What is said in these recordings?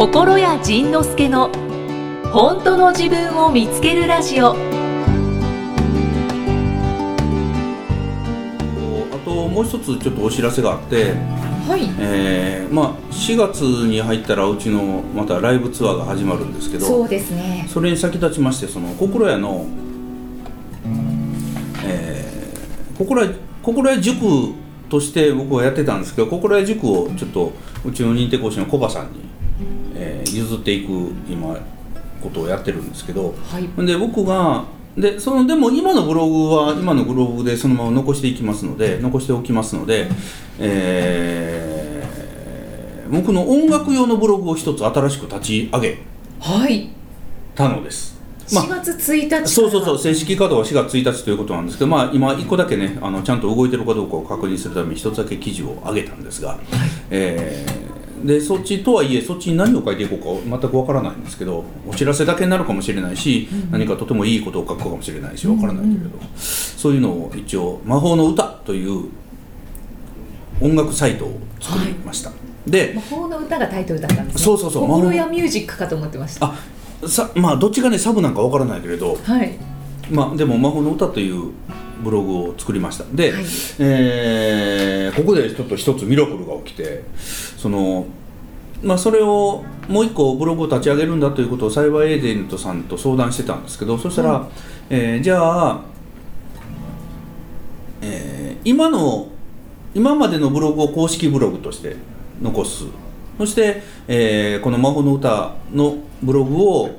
心谷仁之助の本当の自分を見つけるラジオ。あともう一つちょっとお知らせがあって、はい。えーまあ、4月に入ったらうちのまたライブツアーが始まるんですけどそうですね。それに先立ちましてその心屋の、えー心屋心屋塾として僕はやってたんですけど心屋塾をちょっとうちの認定講師のコバさんに、っていく今ことをやってるんですけど、はい。で僕がでそのでも今のブログは今のブログでそのまま残していきますので残しておきますので、えー僕の音楽用のブログを一つ新しく立ち上げはい。たのです。まあ4月1日そうそうそう正式稼働は4月1日ということなんですけど、まあ、今1個だけねあのちゃんと動いてるかどうかを確認するために1つだけ記事を上げたんですが、えーでそっちとはいえそっちに何を書いていこうか全くわからないんですけどお知らせだけになるかもしれないし、何かとてもいいことを書くかもしれないしわからないけれど、そういうのを一応「魔法の歌」という音楽サイトを作りました。で魔法の歌がタイトルだったんですね。そうそうそう心やミュージックかと思ってました。あさまあどっちがねサブなんかわからないけれど、はい。まあ、でも「魔法の歌」というブログを作りました。で、はい。えーここでちょっと一つミラクルが起きてそのまあそれをもう一個ブログを立ち上げるんだということをサイバーエージェントさんと相談してたんですけどそしたら、えーじゃあ、えー今の今までのブログを公式ブログとして残す。そして、えーこの「魔法の歌」のブログを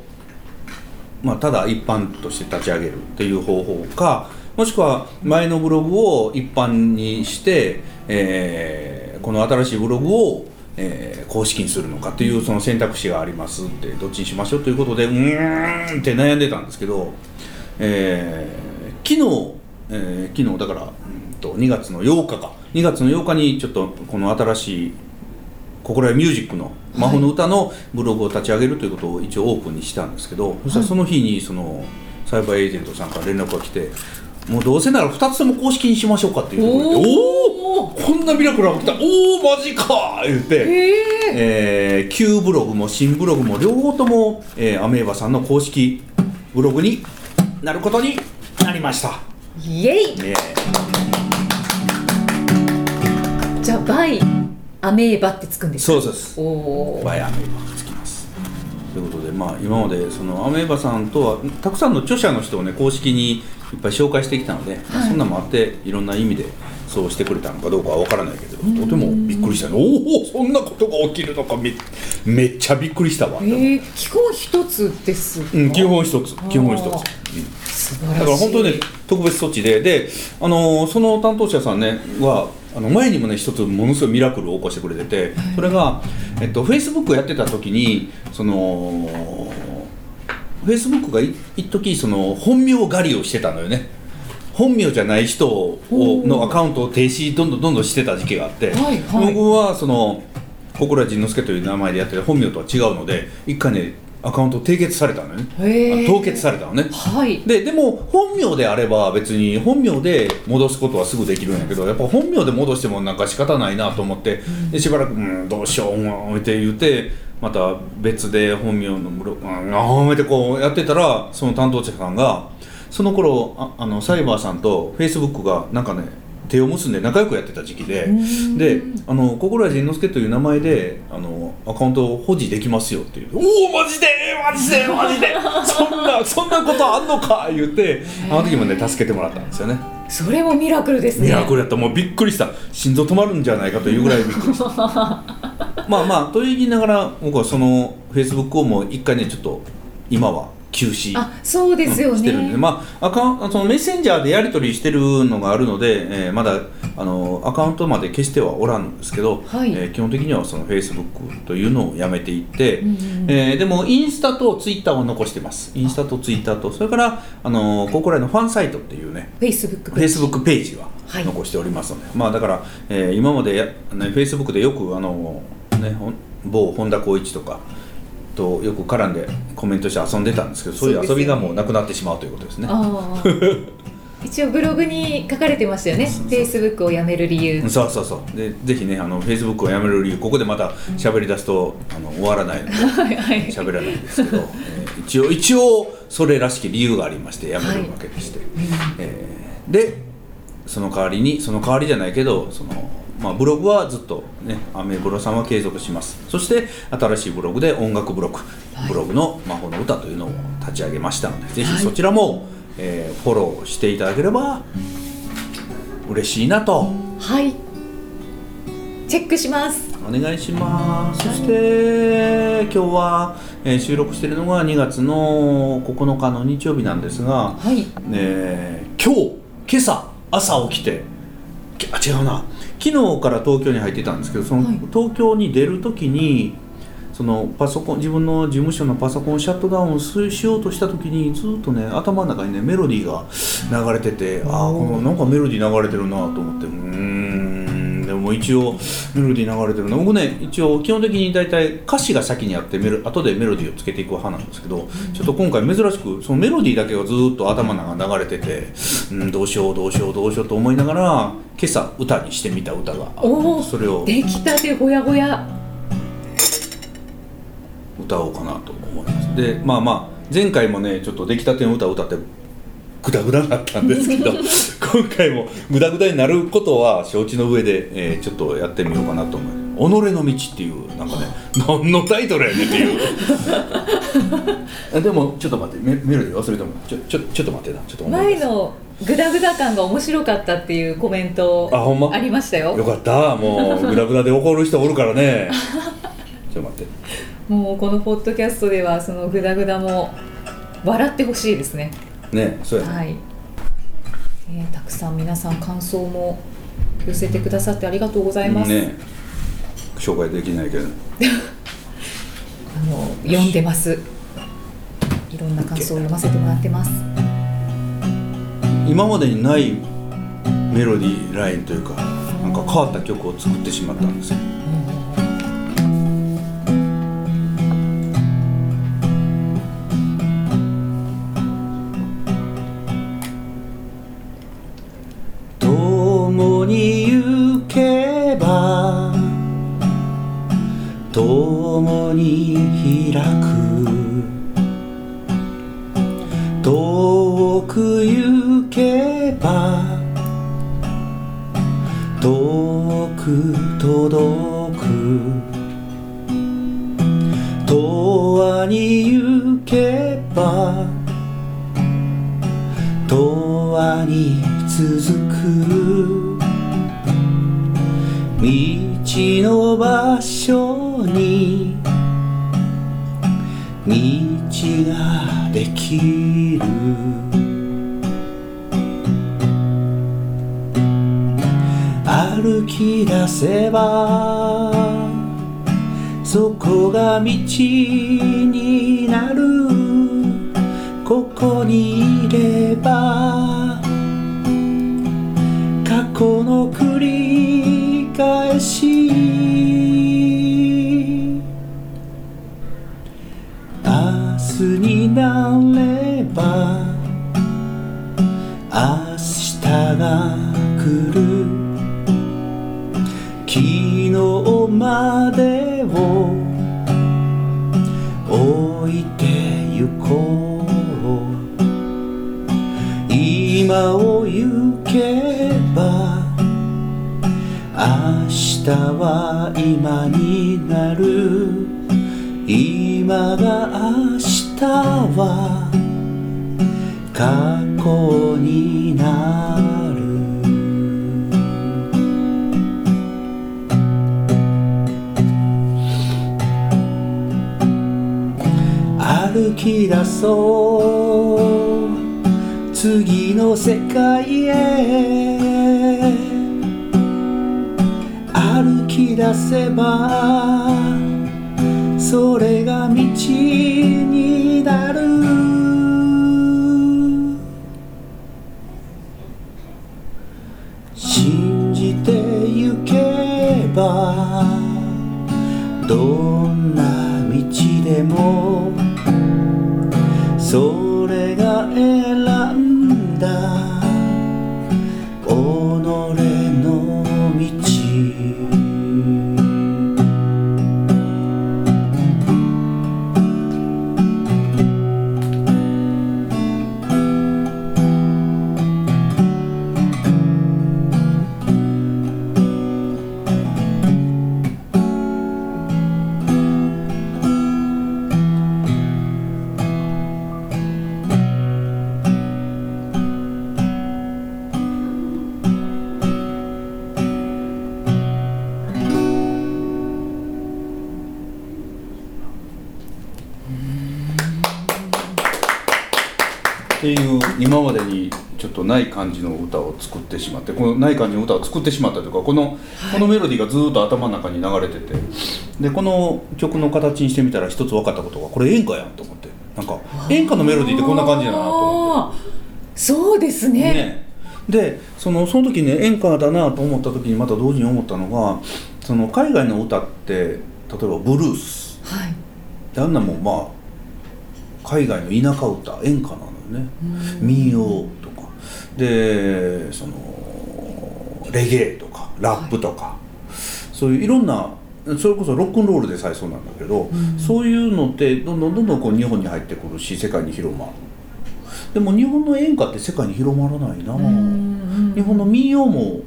まあ、ただ一般として立ち上げるっていう方法かもしくは前のブログを一般にして、えーこの新しいブログを、えー公式にするのかっていうその選択肢がありますってどっちにしましょうということでうーんって悩んでたんですけど、えー昨日、えー昨日だから、うんと2月の8日か。2月の8日にちょっとこの新しい心やミュージックの魔法の歌のブログを立ち上げるということを一応オープンにしたんですけど、そしたらその日にそのサイバーエージェントさんから連絡が来てもうどうせなら2つとも公式にしましょうかっていうところでおおおこんなミラクルが起きた。おおマジか。言って、へええー旧ブログも新ブログも両方とも、えーアメーバさんの公式ブログになることになりました。イエイ。え。じゃあバイアメーバってつくんーですそうです。バイアメーバがつきます。ということでまあ今までそのアメーバさんとはたくさんの著者の人をね公式にいっぱい紹介してきたので、まあそんなのもあっていろんな意味でそうしてくれたのかどうかは分からないけどとてもびっくりした。ねおおそんなことが起きるのかめめっちゃびっくりしたわ、えー、基本一つです。かうん、基本一つ基本一つ、うん。だから本当にね特別措置でで、あのーその担当者さんねはあの前にもね一つものすごいミラクルを起こしてくれててそれが、えっと、フェイスブックやってた時にそのフェイスブックがい一時その本名狩りをしてたのよね。本名じゃない人をのアカウントを停止どんどんどんどんしてた時期があって、はいはい。僕はその心谷仁之助という名前でやってる本名とは違うので一回ねアカウントを締結されたのよね。凍結されたのね。はい。ででも本名であれば別に本名で戻すことはすぐできるんやけどやっぱ本名で戻してもなんか仕方ないなと思って、でしばらく「うんどうしよううん」って言ってまた別で本名のブログ「うんあー」ってこうやってたらその担当者さんがその頃ああのサイバーさんとフェイスブックがなんかね手を結んで仲良くやってた時期でん。であの心谷仁之助という名前であのアカウントを保持できますよっていう「おおマジでマジでマジで。そんなそんなことあんのか!」言ってあの時もね助けてもらったんですよねそれもミラクルですね。ミラクルやったもうびっくりした。心臓止まるんじゃないかというぐらいびっくりした。まあまあと言いながら僕はそのフェイスブックをもう一回ねちょっと今は休止あそうですよね、してるんで、まあ、アカそのメッセンジャーでやり取りしてるのがあるので、えーまだあのアカウントまで消してはおらんんですけど、はい。えー基本的にはそのフェイスブックというのをやめていって、うんうんえーでもインスタとツイッターを残してます。インスタとツイッターとそれからあのここらのファンサイトっていうねフェイスブックフェイスブックページははい。残しておりますので、まあだから、えー今までや、ね、フェイスブックでよくあの、ね、某本田光一とかとよく絡んでコメントして遊んでたんですけどそういう遊びがもうなくなってしまうということですね。一応ブログに書かれてましたよね。そうそう Facebook をやめる理由。そうそうそう。でぜひねあのフェイスブックをやめる理由ここでまた喋り出すとあの終わらないので はいはい。喋らないんですけど、えー一応一応それらしき理由がありましてやめるわけでして、えーでその代わりにその代わりじゃないけどその、まあ、ブログはずっとねアメブロさんは継続します。そして新しいブログで音楽ブログ、ブログの魔法の歌というのを立ち上げましたのでぜひそちらも、えーフォローしていただければ嬉しいなと。はい。チェックします。お願いします、そして今日は、えー収録しているのが2月の9日の日曜日なんですが、はい。えー今日今朝朝起きてきあ違うな昨日から東京に入ってたんですけどその、はい。東京に出る時にそのパソコン自分の事務所のパソコンをシャットダウンししようとした時にずっとね頭の中にねメロディーが流れててああこのなんかメロディー流れてるなと思ってうーん。でも一応メロディー流れてるな僕ね一応基本的に大体歌詞が先にあってメロ後でメロディーをつけていく派なんですけどちょっと今回珍しくそのメロディーだけがずっと頭の中に流れててうんどうしようどうしようどうしようと思いながら今朝歌にしてみた歌がそれを出来たてほやほや。歌おうかなと思います。でまあまあ前回もねちょっと出来たての歌を歌ってグダグダになったんですけど 今回もグダグダになることは承知の上で、えーちょっとやってみようかなと思います「己の道」っていうなんかね 何のタイトルやねんっていう。あでもちょっと待ってメメロディー忘れてもちょちょちょっと待ってな。ちょっと前のグダグダ感が面白かったっていうコメントあほんま？ありましたよ。よかった。もうグダグダで怒る人おるからね。ちょっと待って。もうこのポッドキャストではそのグダグダも笑ってほしいですねねそうやね、はい、えーたくさん皆さん感想も寄せてくださってありがとうございます、ね。紹介できないけど。あの読んでます。いろんな感想を読ませてもらってます。今までにないメロディーラインというかなんか変わった曲を作ってしまったんですよ共に行けば共に開く。遠く行けば遠く届く。永遠に行けば永遠に続く。の場所に道ができる。歩き出せばそこが道になる。ここにいれば過去のなれば明日が来る。昨日までを置いてゆこう。今を行けば明日は今になる。今が明日は過去になる。歩き出そう。次の世界へ。歩き出せばそれが道になる。信じてゆけばどんな道でも今までにちょっとない感じの歌を作ってしまってこのない感じの歌を作ってしまったというかこの,、このメロディーがずっと頭の中に流れててでこの曲の形にしてみたら一つ分かったことがこれ演歌やんと思って。なんか演歌のメロディーってこんな感じだなと思って。そうですね。ね、でそのその時ね演歌だなと思った時にまた同時に思ったのがその海外の歌って例えばブルース。はい。あんなもんまあ海外の田舎歌演歌なの。よね。民謡とか。でそのレゲエとかラップとか、そういういろんなそれこそロックンロールでさえそうなんだけど、そういうのってどんどんどんどんこう日本に入ってくるし世界に広まる。でも日本の演歌って世界に広まらないな、うん日本の民謡も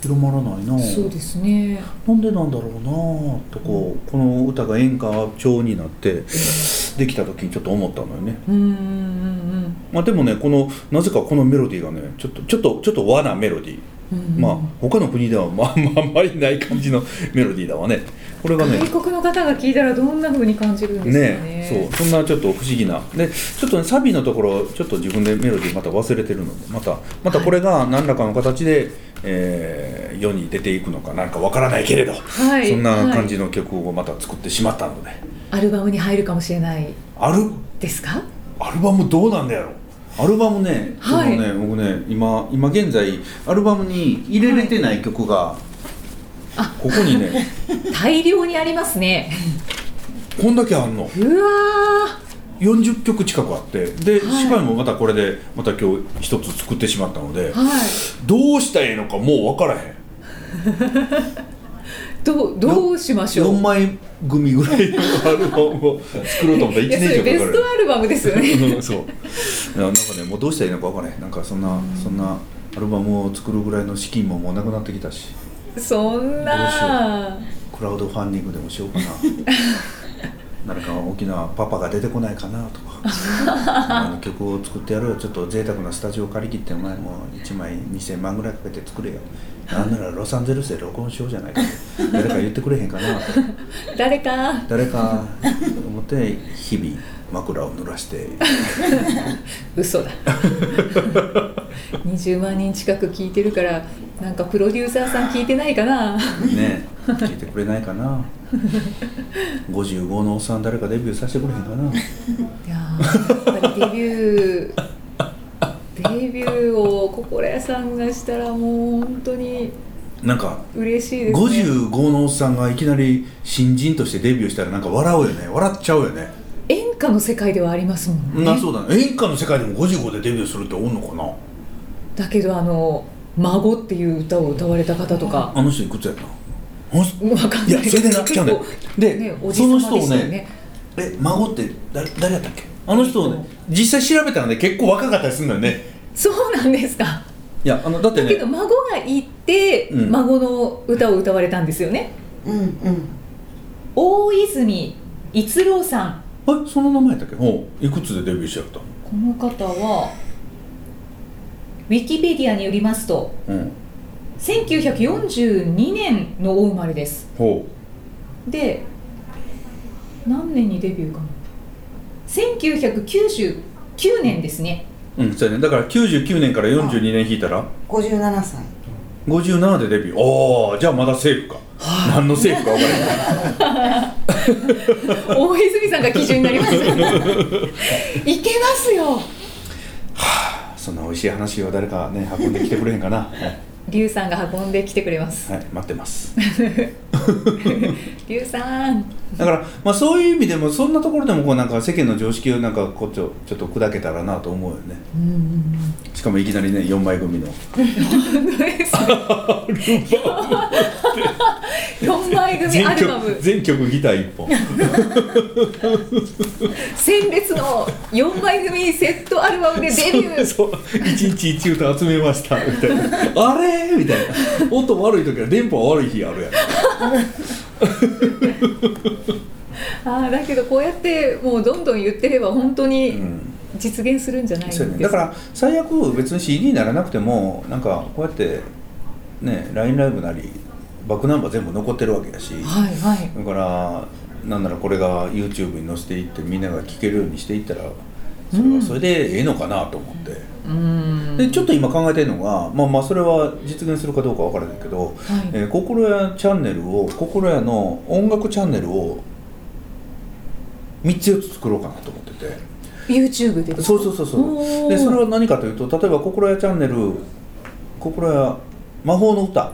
広まらないな。そうですね。なんでなんだろうなとこうこの歌が演歌調になってできた時にちょっと思ったのよね。まあでもねこのなぜかこのメロディーがねちょっとちょっとちょっと和なメロディー、うんまあ他の国ではまあまああんまりない感じのメロディーだわね。これがね外国の方が聞いたらどんな風に感じるんですかね。ねそう。そんなちょっと不思議な。でちょっとねサビのところちょっと自分でメロディーまた忘れてるのでまたまたこれが何らかの形で、えー世に出ていくのかなんかわからないけれど、はい。そんな感じの曲をまた作ってしまったので、アルバムに入るかもしれない。アル？ですか？アルバムどうなんだやろアルバムね、はい。ね僕ね今今現在アルバムに入れれてない曲が、あ。ここにね 大量にありますね。こんだけあんの。うわ40曲近くあってで、はい。もまたこれでまた今日一つ作ってしまったので、ーはい。どうしたらいいのかもう分からへん どうどうしましょう？4枚組ぐらいのアルバムを作ろうと思った。ら1いやそれ年以上かかるベストアルバムですよね。うんそう。いやなんかねもうどうしたらいいのか分からへん。なんかそんな、そんなアルバムを作るぐらいの資金ももうなくなってきたし。そんなクラウドファンディングでもしようかな誰か大きなパパが出てこないかなとか。あの曲を作ってやるよちょっと贅沢なスタジオ借り切ってお前もう1枚2000万ぐらいかけて作れよ。なんならロサンゼルスで録音しようじゃないか誰か言ってくれへんかな誰か。誰か。思って日々枕を濡らして。嘘だ 20万人近く聞いてるからなんかプロデューサーさん聞いてないかな。ね聞いてくれないかな。55のおっさん誰かデビューさせてくれへんかな。いやーやっぱりデビューデビューを心屋さんがしたらもう本当になんか嬉しいですね。55のおっさんがいきなり新人としてデビューしたらなんか笑うよね。笑っちゃうよね、演歌の世界ではありますもんね。なそうだね。演歌の世界でも55でデビューするっておんのかなだけどあの「孫」っていう歌を歌われた方とか。あの人いくつやったの？あの人わかんない。いやそれでなっちゃうねで、ねおじその人をねえ孫って誰誰やったっけ？あの人をね実際調べたらね結構若かったりするんだよね。そうなんですか。いやあのだってねだけど孫がいて、うん。孫の歌を歌われたんですよね。うんうん。大泉逸郎さん。えその名前やったっけ？ほういくつでデビューしちゃったの？この方はウィキペディアによりますとうん。1942年のお生まれです。ほで何年にデビューかな。1999年ですね。ううんそうやね。だから99年から42年引いたら？57歳。57でデビュー。おーじゃあまだセーフか、何のセーフか分からへん 大泉さんが基準になります。いけますよそんな美味しい話を誰かね運んできてくれへんかな。はい、リュウさんが運んできてくれます。はい、待ってます。リュウさん。だから、まあ、そういう意味でもそんなところでもこうなんか世間の常識をなんかこうちょちょっと砕けたらなと思うよね。うんうんうん。しかもいきなりね4枚組の。本当ですね 4枚組全アルバム。曲全曲ギター1本。鮮烈の4枚組セットアルバムでデビュー。そう1日1歌集めました。みたいな。あれ？みたいな。音悪い時は電波悪い日あるやん。あーだけどこうやってもうどんどん言ってれば本当うにん。実現するんじゃないですか、ね、だから最悪別に CD にならなくてもなんかこうやってね LINE ライブなりバックナンバー全部残ってるわけやし、はいはい。だからなんならこれが YouTube に載せていってみんなが聴けるようにしていったらそれはそれでええのかなと思って、うん。でちょっと今考えてるのがまあまあそれは実現するかどうかわからないけど、はい。えー心屋チャンネルを心屋の音楽チャンネルを3つ4つ作ろうかなと思ってて。YouTube でそうそうそうそう。でそれは何かというと例えば心屋チャンネル心屋魔法の歌。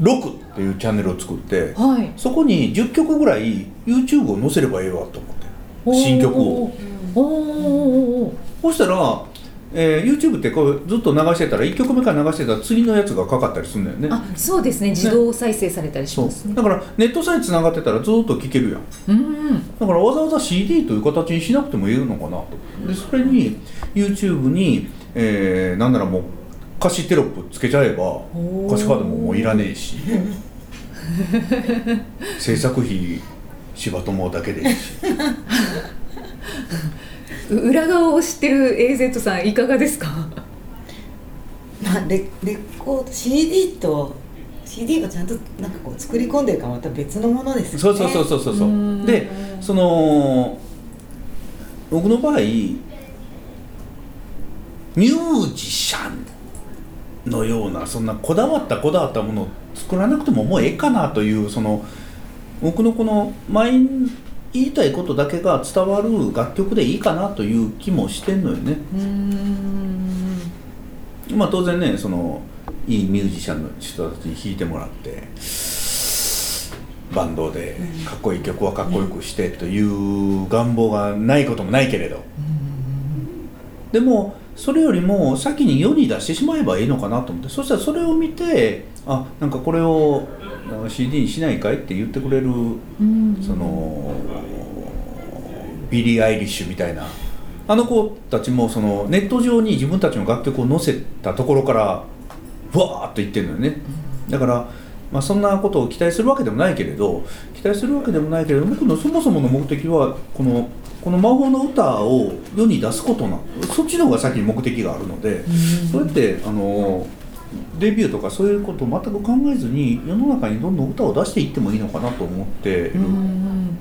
6っていうチャンネルを作ってはい。そこに10曲ぐらい YouTube を載せればええわと思って新曲を。おそしたら、えー YouTube ってこうずっと流してたら1曲目から流してたら次のやつがかかったりするんだよね。あそうですね。自動再生されたりしますね。だからネットさえつながってたらずっと聴けるやん。うんだからわざわざ CD という形にしなくてもいいのかなと。でそれに YouTube に、えーなんならもう歌詞テロップつけちゃえばー。歌詞カー。ドももういらねえし制作費柴友だけでいいしう裏側を知ってる AZ さんいかがですかまあ、レレコー。ド CD と CD がちゃんとなんかこう作り込んでるからまた別のものですよねそうそうそうそうそうそううんでその僕の場合ミュー。ジシャンのようなそんなこだわったこだわったものを作らなくてももうええかなというその僕のこの前に言いたいことだけが伝わる楽曲でいいかなという気もしてんのよね。うんまあ当然ねそのいいミュージシャンの人たちに弾いてもらってバンドでかっこいい曲はかっこよくしてという願望がないこともないけれどでもそれよりも先に世に出してしまえばいいのかなと思ってそしたらそれを見てあなんかこれを CD にしないかいって言ってくれるうん。そのビリー・アイリッシュみたいな。あの子たちもそのネット上に自分たちの楽曲を載せたところからわーっと行ってるのよね。だから、まあ、そんなことを期待するわけでもないけれど期待するわけでもないけれど僕のそもそもの目的はこのこの魔法の歌を世に出すことなそっちの方が先に目的があるので、そうやってあのデビューとかそういうことを全く考えずに世の中にどんどん歌を出していってもいいのかなと思っている、うん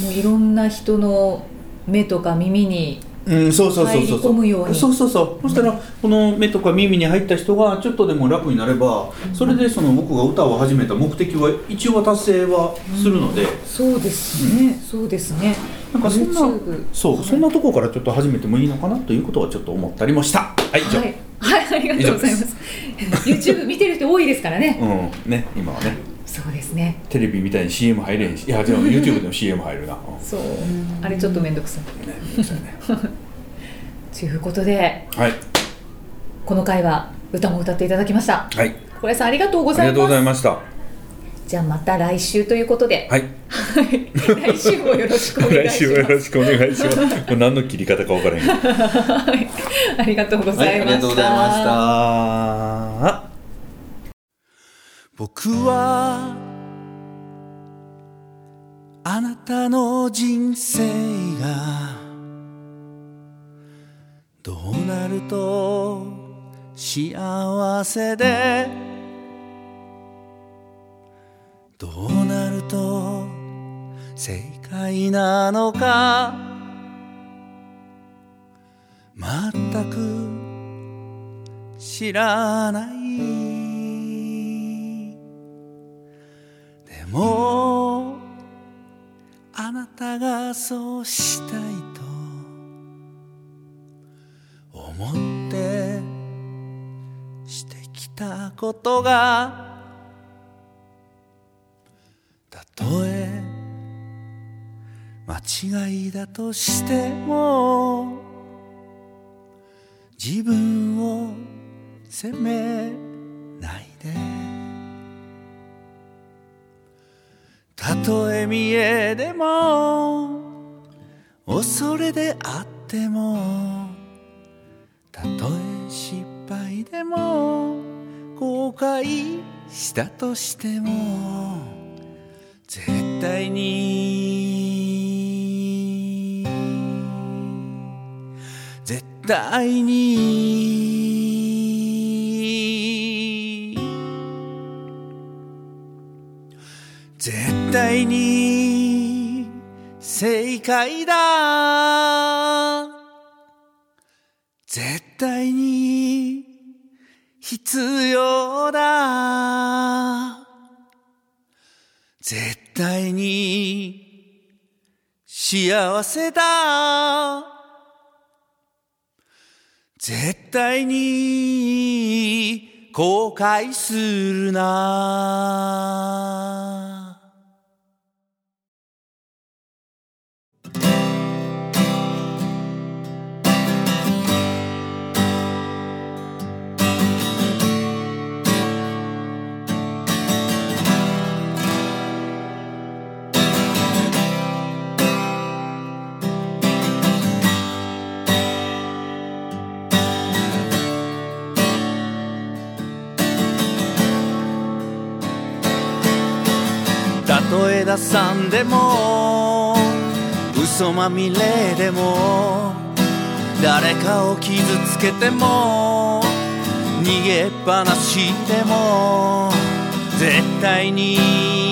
もういろんな人の目とか耳にうん、そうそうそうそうそう。そうそうそしたらこの目とか耳に入った人がちょっとでも楽になればそれでその僕が歌を始めた目的は一応は達成はするので、そうですね、そうですねなんかそんなそうそんなところからちょっと始めてもいいのかなということはちょっと思ったりもした。はい以上、はい、はい、ありがとうございます。YouTube 見てる人多いですからね。うんね今はね。そうですね。テレビみたいに CM 入れへんし。いやでも YouTube でも CM 入るな、うん。そう。あれちょっと面倒くさい。ねそうですよね。ということではい。この回は歌も歌っていただきました。はい。小林さんありがとうございありがとうございまました。すじゃあまた来週ということで、はい来週もよろしくお願い来し週もよろますしくお願いします。もう何の切り方か分からへんはいありがとうございました、はい、ありがとうございました。僕はあなたの人生がどうなると幸せでどうなると正解なのか？全く知らない。でもあなたがそうしたいと思ってしてきたことが違いだとしても自分を責めないで。たとえ見えでも恐れであってもたとえ失敗でも後悔したとしても絶対に対に。絶対に正解だ。絶対に必要だ。絶対に幸せだ。絶対に後悔するな。さんでも嘘まみれでも誰かを傷つけても逃げっぱなしでも絶対に